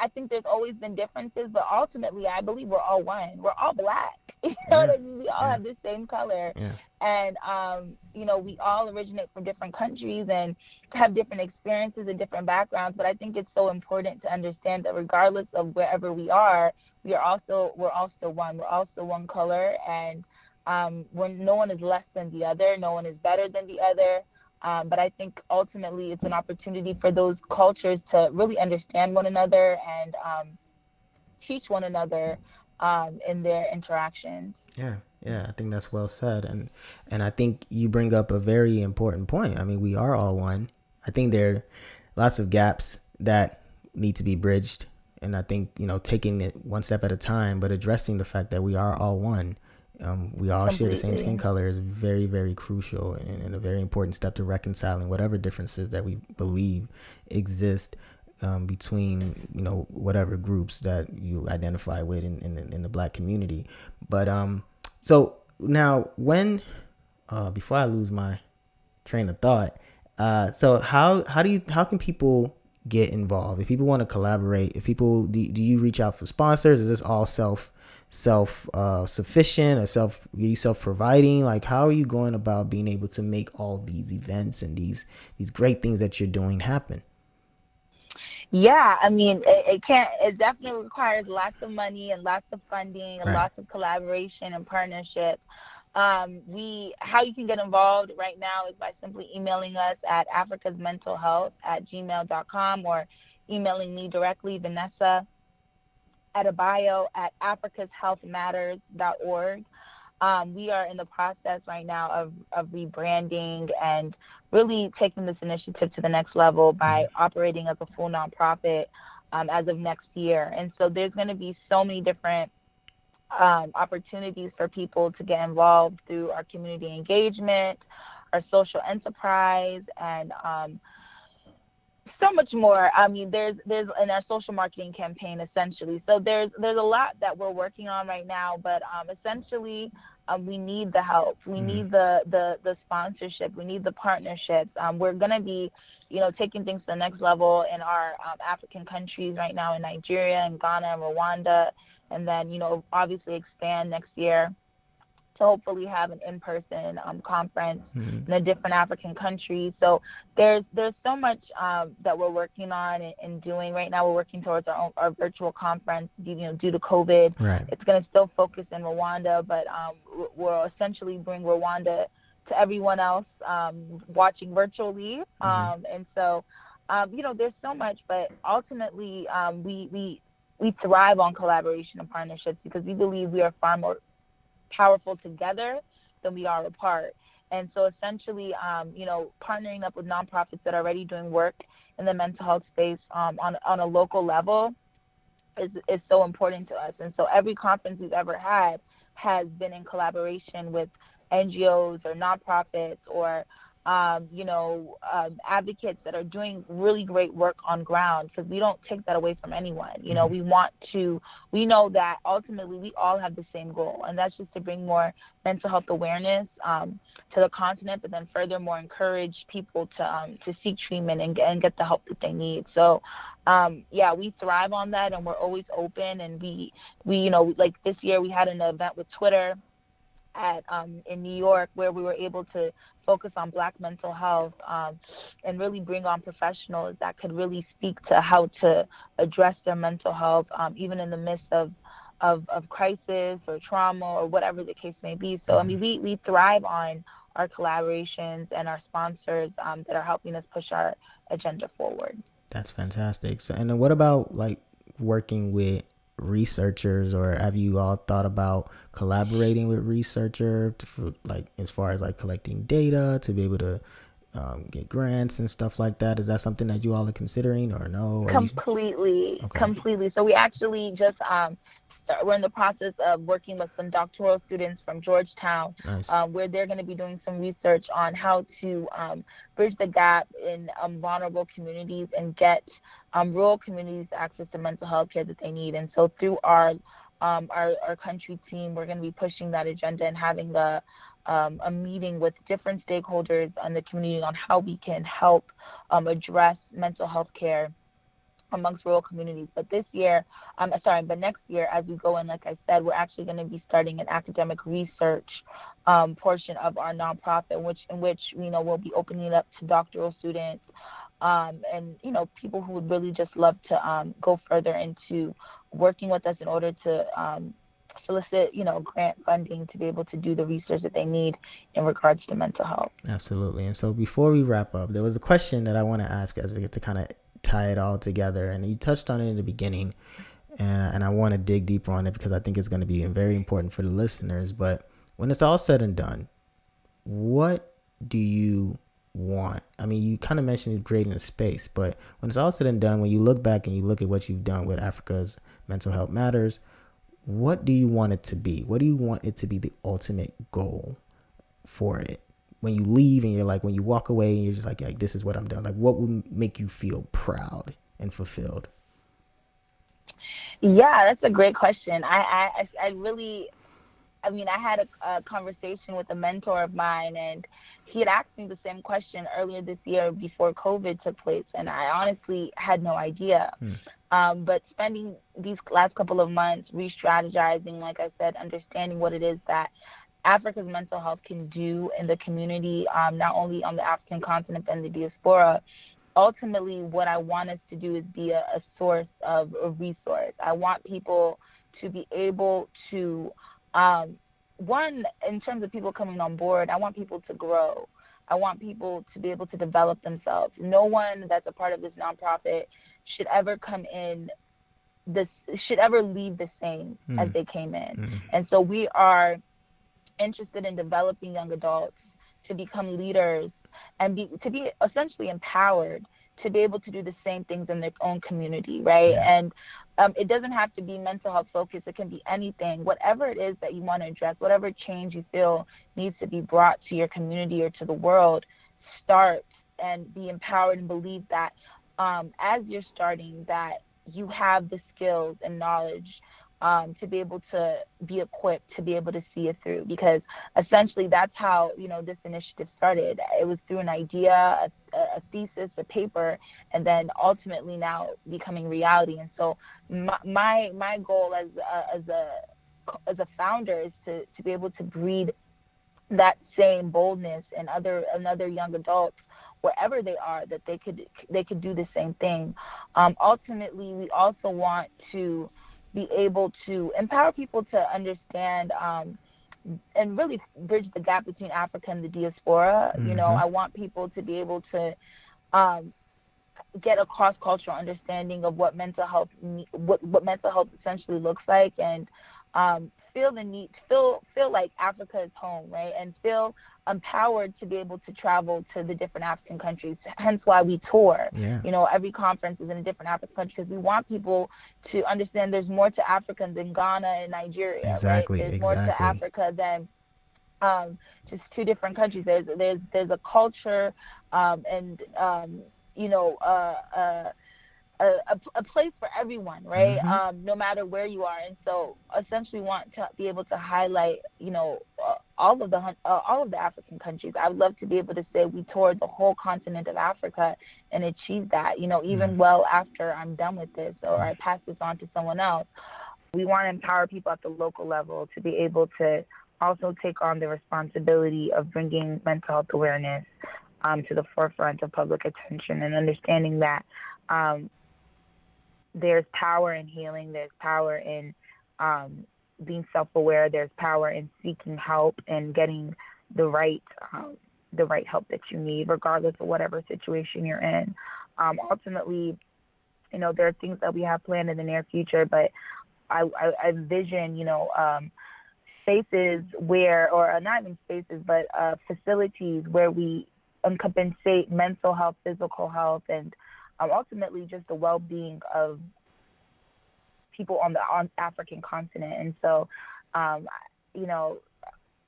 I think there's always been differences, but ultimately, I believe we're all one. We're all black. You know yeah. what I mean? We all yeah. have the same color. Yeah. And, um, you know, we all originate from different countries and have different experiences and different backgrounds. But I think it's so important to understand that regardless of wherever we are, we are also, we're also one. We're also one color. And um, when no one is less than the other, no one is better than the other. Um, but I think ultimately it's an opportunity for those cultures to really understand one another and um, teach one another um, in their interactions. Yeah, yeah, I think that's well said, and and I think you bring up a very important point. I mean, we are all one. I think there are lots of gaps that need to be bridged, and I think you know taking it one step at a time, but addressing the fact that we are all one um, we all Completely. share the same skin color is very, very crucial and, and, a very important step to reconciling whatever differences that we believe exist um, between you know whatever groups that you identify with in, in, in the black community. But um, so now when uh, before I lose my train of thought, uh, so how how do you how can people get involved if people want to collaborate? If people do, do you reach out for sponsors? Is this all self self uh, sufficient or self you self providing? Like how are you going about being able to make all these events and these these great things that you're doing happen? Yeah, I mean, it, it can't. It definitely requires lots of money and lots of funding and right. lots of collaboration and partnership. Um, we how you can get involved right now is by simply emailing us at Africa's Mental Health at gmail.com or emailing me directly, Vanessa Adebayo at africashealthmatters.org. um, we are in the process right now of, of rebranding and really taking this initiative to the next level by operating as a full nonprofit um, as of next year. And so there's going to be so many different um, opportunities for people to get involved through our community engagement, our social enterprise, and um, so much more. I mean, there's there's in our social marketing campaign essentially. So there's there's a lot that we're working on right now, but um, essentially um, we need the help. We mm-hmm. need the the the sponsorship. We need the partnerships. Um, we're gonna be, you know, taking things to the next level in our um, African countries right now in Nigeria and Ghana and Rwanda, and then you know obviously expand next year to hopefully have an in-person um, conference mm-hmm. in a different African country. So there's there's so much um, that we're working on and, and, doing right now. We're working towards our own, our virtual conference, you know, due to COVID. Right. It's going to still focus in Rwanda, but um, we'll essentially bring Rwanda to everyone else um, watching virtually. Mm-hmm. Um, and so, um, you know, there's so much, but ultimately, we we we thrive on collaboration and partnerships because we believe we are far more powerful together than we are apart. And so essentially, um, you know, partnering up with nonprofits that are already doing work in the mental health space um, on, on a local level is, is so important to us. And so every conference we've ever had has been in collaboration with NGOs or nonprofits or um, you know, um, advocates that are doing really great work on ground because we don't take that away from anyone. You know, mm-hmm. we want to, we know that ultimately we all have the same goal, and that's just to bring more mental health awareness um, to the continent, but then furthermore encourage people to um, to seek treatment and get, and get the help that they need. So, um, yeah, we thrive on that, and we're always open. And we we you know like this year we had an event with Twitter at um, in New York where we were able to focus on Black mental health um, and really bring on professionals that could really speak to how to address their mental health, um, even in the midst of, of, of crisis or trauma or whatever the case may be. So I mean, we we thrive on our collaborations and our sponsors um, that are helping us push our agenda forward. That's fantastic. So, and then what about like working with researchers or have you all thought about collaborating with researcher for, like as far as like collecting data to be able to um, get grants and stuff like that. Is that something that you all are considering or no? completely, you... okay. completely. So we actually just um, start, we're in the process of working with some doctoral students from Georgetown, nice. um, where they're going to be doing some research on how to um, bridge the gap in um, vulnerable communities and get um, rural communities access to mental health care that they need. And so through our um, our, our country team, we're going to be pushing that agenda and having a um, a meeting with different stakeholders in the community on how we can help um, address mental health care amongst rural communities. But this year, I'm um, sorry, but next year, as we go in, like I said, we're actually going to be starting an academic research um, portion of our nonprofit, which in which you know we'll be opening it up to doctoral students. Um, and you know people who would really just love to um, go further into working with us in order to um, solicit, you know, grant funding to be able to do the research that they need in regards to mental health. Absolutely. And so before we wrap up, there was a question that I want to ask as to, to kind of tie it all together. And you touched on it in the beginning, and, and I want to dig deeper on it because I think it's going to be very important for the listeners. But when it's all said and done, what do you want? I mean, you kind of mentioned creating a space, but when it's all said and done, when you look back and you look at what you've done with Africa's Mental Health Matters, what do you want it to be? What do you want it to be the ultimate goal for it? When you leave and you're like, when you walk away and you're just like, like this is what I'm done. Like, what would make you feel proud and fulfilled? Yeah, that's a great question. I I, I really, I mean, I had a, a, conversation with a mentor of mine, and he had asked me the same question earlier this year before COVID took place, and I honestly had no idea. Hmm. Um, but spending these last couple of months re-strategizing, like I said, understanding what it is that Africa's mental health can do in the community, um, not only on the African continent and the diaspora. Ultimately, what I want us to do is be a, a source of a resource. I want people to be able to, um, one, in terms of people coming on board, I want people to grow. I want people to be able to develop themselves. No one that's a part of this nonprofit should ever come in this should ever leave the same mm. as they came in. Mm. And so we are interested in developing young adults to become leaders and be to be essentially empowered to be able to do the same things in their own community, right? Yeah. And um, it doesn't have to be mental health focused. It can be anything, whatever it is that you want to address, whatever change you feel needs to be brought to your community or to the world. Start and be empowered and believe that um, as you're starting, that you have the skills and knowledge um, to be able to be equipped to be able to see it through. Because essentially that's how you know this initiative started. It was through an idea a, a thesis a paper and then ultimately now becoming reality. And so my my, my goal as a, as a as a founder is to to be able to breed that same boldness in other and other young adults wherever they are that they could they could do the same thing um, ultimately we also want to be able to empower people to understand um, and really bridge the gap between Africa and the diaspora. Mm-hmm. You know, mm-hmm. I want people to be able to um, get a cross cultural understanding of what mental health what what mental health essentially looks like and um, feel the need feel feel like Africa is home, right? And feel empowered to be able to travel to the different African countries. Hence why we tour. Yeah. You know, every conference is in a different African country because we want people to understand there's more to Africa than Ghana and Nigeria. Exactly. Right? There's exactly. more to Africa than um, just two different countries. There's there's there's a culture um, and um, you know uh, uh, a, a, a, place for everyone, right? Mm-hmm. Um, no matter where you are. And so essentially want to be able to highlight, you know, uh, all of the uh, all of the African countries. I would love to be able to say we toured the whole continent of Africa and achieved that, you know, even mm-hmm. well after I'm done with this or I pass this on to someone else. We want to empower people at the local level to be able to also take on the responsibility of bringing mental health awareness um, to the forefront of public attention and understanding that um, there's power in healing. There's power in um, being self-aware. There's power in seeking help and getting the right um, the right help that you need, regardless of whatever situation you're in. Um, ultimately, you know, there are things that we have planned in the near future, but I, I, I envision, you know, um, spaces where, or not even spaces, but uh, facilities where we compensate mental health, physical health, and um, ultimately just the well-being of people on the on African continent. And so, um, you know,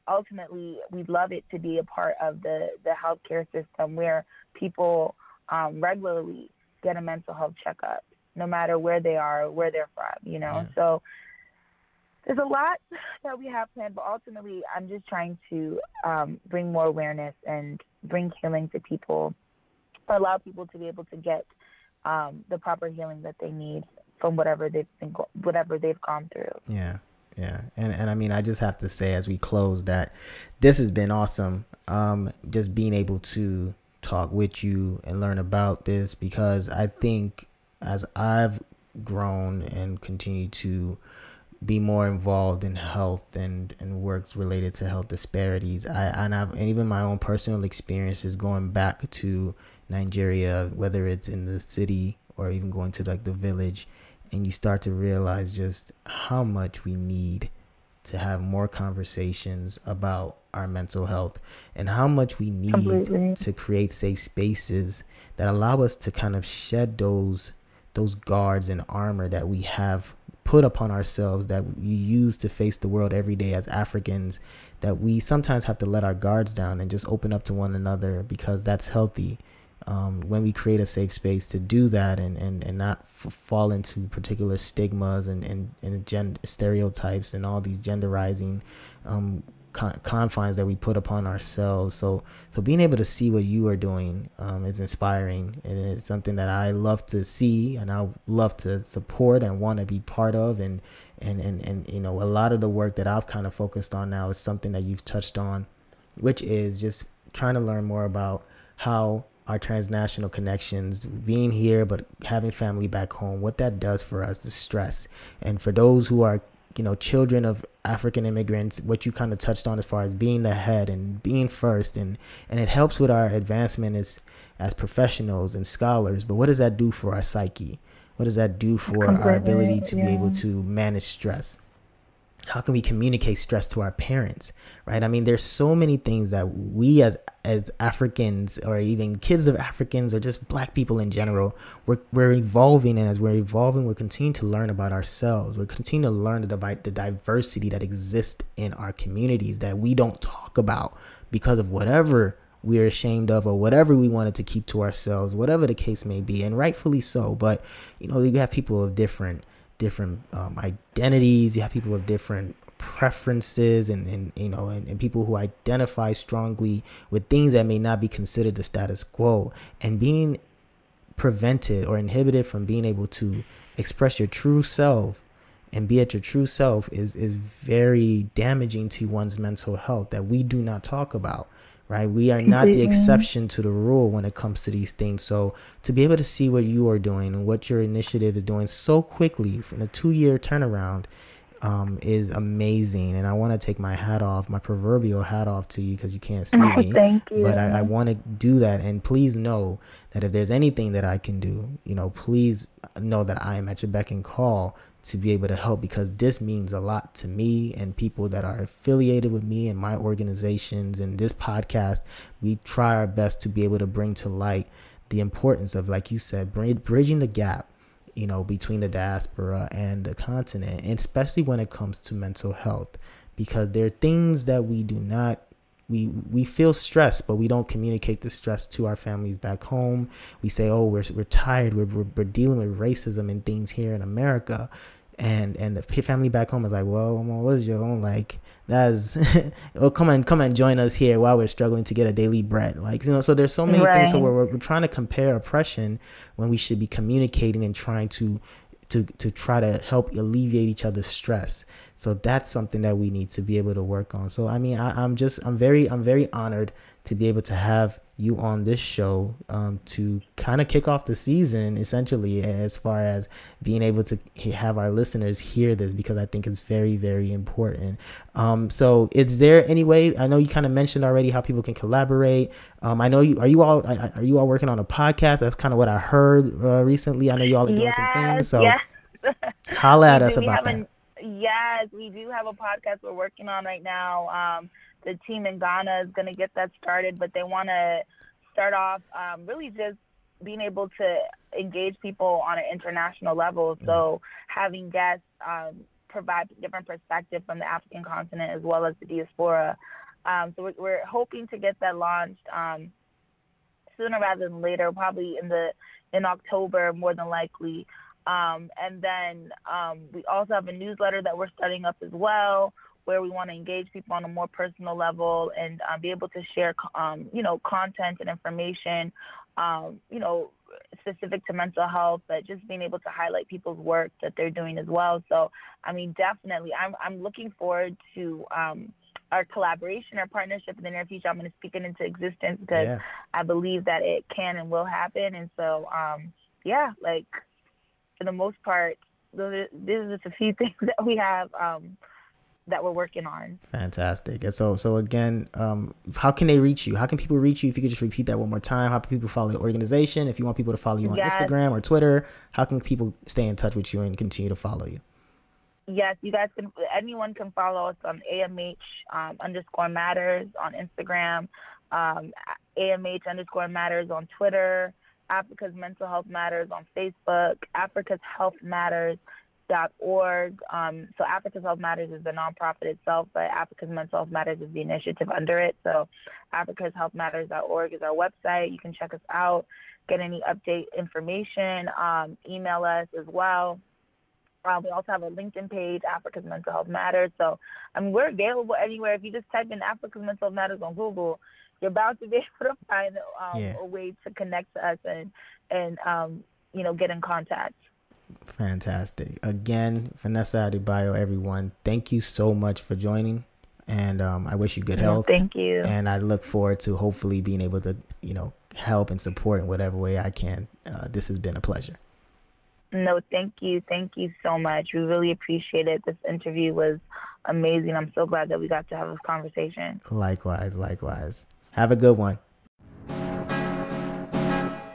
ultimately, we'd love it to be a part of the the healthcare system where people um, regularly get a mental health checkup, no matter where they are, where they're from. You know, yeah. so there's a lot that we have planned, but ultimately, I'm just trying to um, bring more awareness and bring healing to people, allow people to be able to get um, the proper healing that they need from whatever they've been go- whatever they've gone through. Yeah. Yeah. And and I mean I just have to say as we close that this has been awesome. Um just being able to talk with you and learn about this because I think as I've grown and continue to be more involved in health and, and works related to health disparities. I and I've and even my own personal experiences going back to Nigeria, whether it's in the city or even going to like the village, and you start to realize just how much we need to have more conversations about our mental health and how much we need Completely. to create safe spaces that allow us to kind of shed those those guards and armor that we have put upon ourselves that we use to face the world every day as Africans that we sometimes have to let our guards down and just open up to one another because that's healthy um, when we create a safe space to do that and, and, and not f- fall into particular stigmas and, and, and gender stereotypes and all these genderizing um, con- confines that we put upon ourselves. So, so being able to see what you are doing um, is inspiring and it's something that I love to see and I love to support and want to be part of. And, and, and, and, you know, a lot of the work that I've kind of focused on now is something that you've touched on, which is just trying to learn more about how our transnational connections, being here but having family back home, what that does for us, the stress. And for those who are, you know, children of African immigrants, what you kind of touched on as far as being ahead and being first and and it helps with our advancement as as professionals and scholars. But what does that do for our psyche? What does that do for Completely, our ability to yeah. be able to manage stress? how can we communicate stress to our parents right i mean there's so many things that we as as africans or even kids of africans or just black people in general we're, we're evolving and as we're evolving we're continuing to learn about ourselves we're continuing to learn the, the diversity that exists in our communities that we don't talk about because of whatever we're ashamed of or whatever we wanted to keep to ourselves whatever the case may be and rightfully so but you know you have people of different different um, identities. You have people of different preferences and, and you know and, and people who identify strongly with things that may not be considered the status quo and being prevented or inhibited from being able to express your true self and be at your true self is is very damaging to one's mental health that we do not talk about right? We are not the exception to the rule when it comes to these things. So to be able to see what you are doing and what your initiative is doing so quickly from a two year turnaround um, is amazing. And I want to take my hat off, my proverbial hat off to you because you can't see me. Thank you. But I, I want to do that. And please know that if there's anything that I can do, you know, please know that I am at your beck and call to be able to help because this means a lot to me and people that are affiliated with me and my organizations and this podcast. We try our best to be able to bring to light the importance of, like you said, bridging the gap, you know, between the diaspora and the continent, and especially when it comes to mental health, because there are things that we do not we we feel stress but we don't communicate the stress to our families back home. We say oh we're, we're tired. We're, we're, we're dealing with racism and things here in america and and the family back home is like, well, what is your own like? That's oh, come and come and join us here while we're struggling to get a daily bread. Like you know, so there's so many right. things. So we're we're trying to compare oppression when we should be communicating and trying to to to try to help alleviate each other's stress. So that's something that we need to be able to work on. So I mean, I, I'm just I'm very I'm very honored to be able to have you on this show um, to kind of kick off the season, essentially, as far as being able to have our listeners hear this because I think it's very, very important. Um, so, is there any way? I know you kind of mentioned already how people can collaborate. Um, I know you are you all are you all working on a podcast? That's kind of what I heard uh, recently. I know you all are doing yes, some things. So, yes. holla at us about that. yes, we do have a podcast we're working on right now. Um, the team in Ghana is going to get that started, but they want to start off um, really just being able to engage people on an international level. Mm-hmm. So having guests um, provide different perspective from the African continent as well as the diaspora. Um, so we're, we're, hoping to get that launched um, sooner rather than later, probably in the in October more than likely. Um, and then um, we also have a newsletter that we're starting up as well where we want to engage people on a more personal level and um, be able to share, um, you know, content and information, um, you know, specific to mental health, but just being able to highlight people's work that they're doing as well. So, I mean, definitely, I'm I'm looking forward to. Um, our collaboration, our partnership in the near future, I'm going to speak it into existence because yeah. I believe that it can and will happen. And so, um, yeah, like for the most part, these are just a few things that we have um, that we're working on. Fantastic. And so, so again, um, how can they reach you? How can people reach you? If you could just repeat that one more time, how can people follow your organization? If you want people to follow you on yes. Instagram or Twitter, how can people stay in touch with you and continue to follow you? Yes, you guys can. Anyone can follow us on AMH um, underscore matters on Instagram, um, AMH underscore matters on Twitter, Africa's Mental Health Matters on Facebook, Africa's Health Matters org. Um, so Africa's Health Matters is the nonprofit itself, but Africa's Mental Health Matters is the initiative under it. So Africa's Health Matters.org is our website. You can check us out, get any update information, um, email us as well. Um, we also have a LinkedIn page, Africa's Mental Health Matters. So I mean, we're available anywhere. If you just type in Africa's Mental Health Matters on Google, you're about to be able to find um, yeah. a way to connect to us and and um, you know get in contact. Fantastic. Again, Vanessa Adebayo, everyone, thank you so much for joining. And um, I wish you good health. Thank you. And I look forward to hopefully being able to, you know, help and support in whatever way I can. Uh, this has been a pleasure. No, thank you. Thank you so much. We really appreciate it. This interview was amazing. I'm so glad that we got to have this conversation. Likewise, likewise. Have a good one.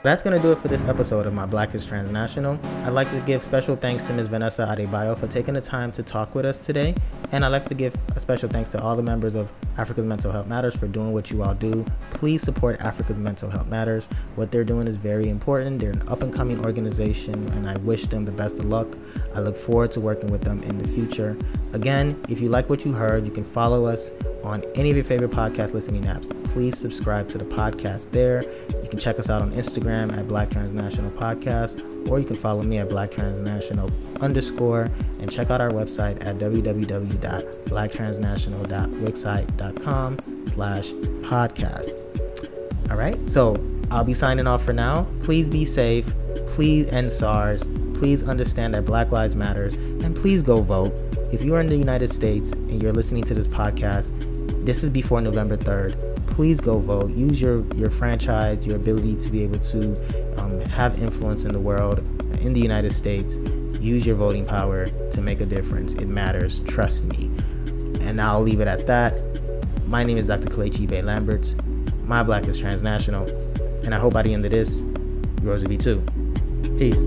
That's going to do it for this episode of My Black is Transnational. I'd like to give special thanks to Ms. Vanessa Adebayo for taking the time to talk with us today. And I'd like to give a special thanks to all the members of Africa's Mental Health Matters for doing what you all do. Please support Africa's Mental Health Matters. What they're doing is very important. They're an up and coming organization, and I wish them the best of luck. I look forward to working with them in the future. Again, if you like what you heard, you can follow us on any of your favorite podcast listening apps. Please subscribe to the podcast there. You can check us out on Instagram at Black Transnational Podcast, or you can follow me at Black Transnational underscore and check out our website at www.blacktransnational.wixsite.com slash podcast. All right, so I'll be signing off for now. Please be safe. Please end SARS. Please understand that Black Lives Matters, and please go vote. If you are in the United States and you're listening to this podcast, this is before November 3rd. Please go vote. Use your, your franchise, your ability to be able to um, have influence in the world, in the United States. Use your voting power to make a difference. It matters. Trust me. And I'll leave it at that. My name is Dr. Kelechi Ibe-Lamberts. My black is transnational. And I hope by the end of this, yours will be too. Peace.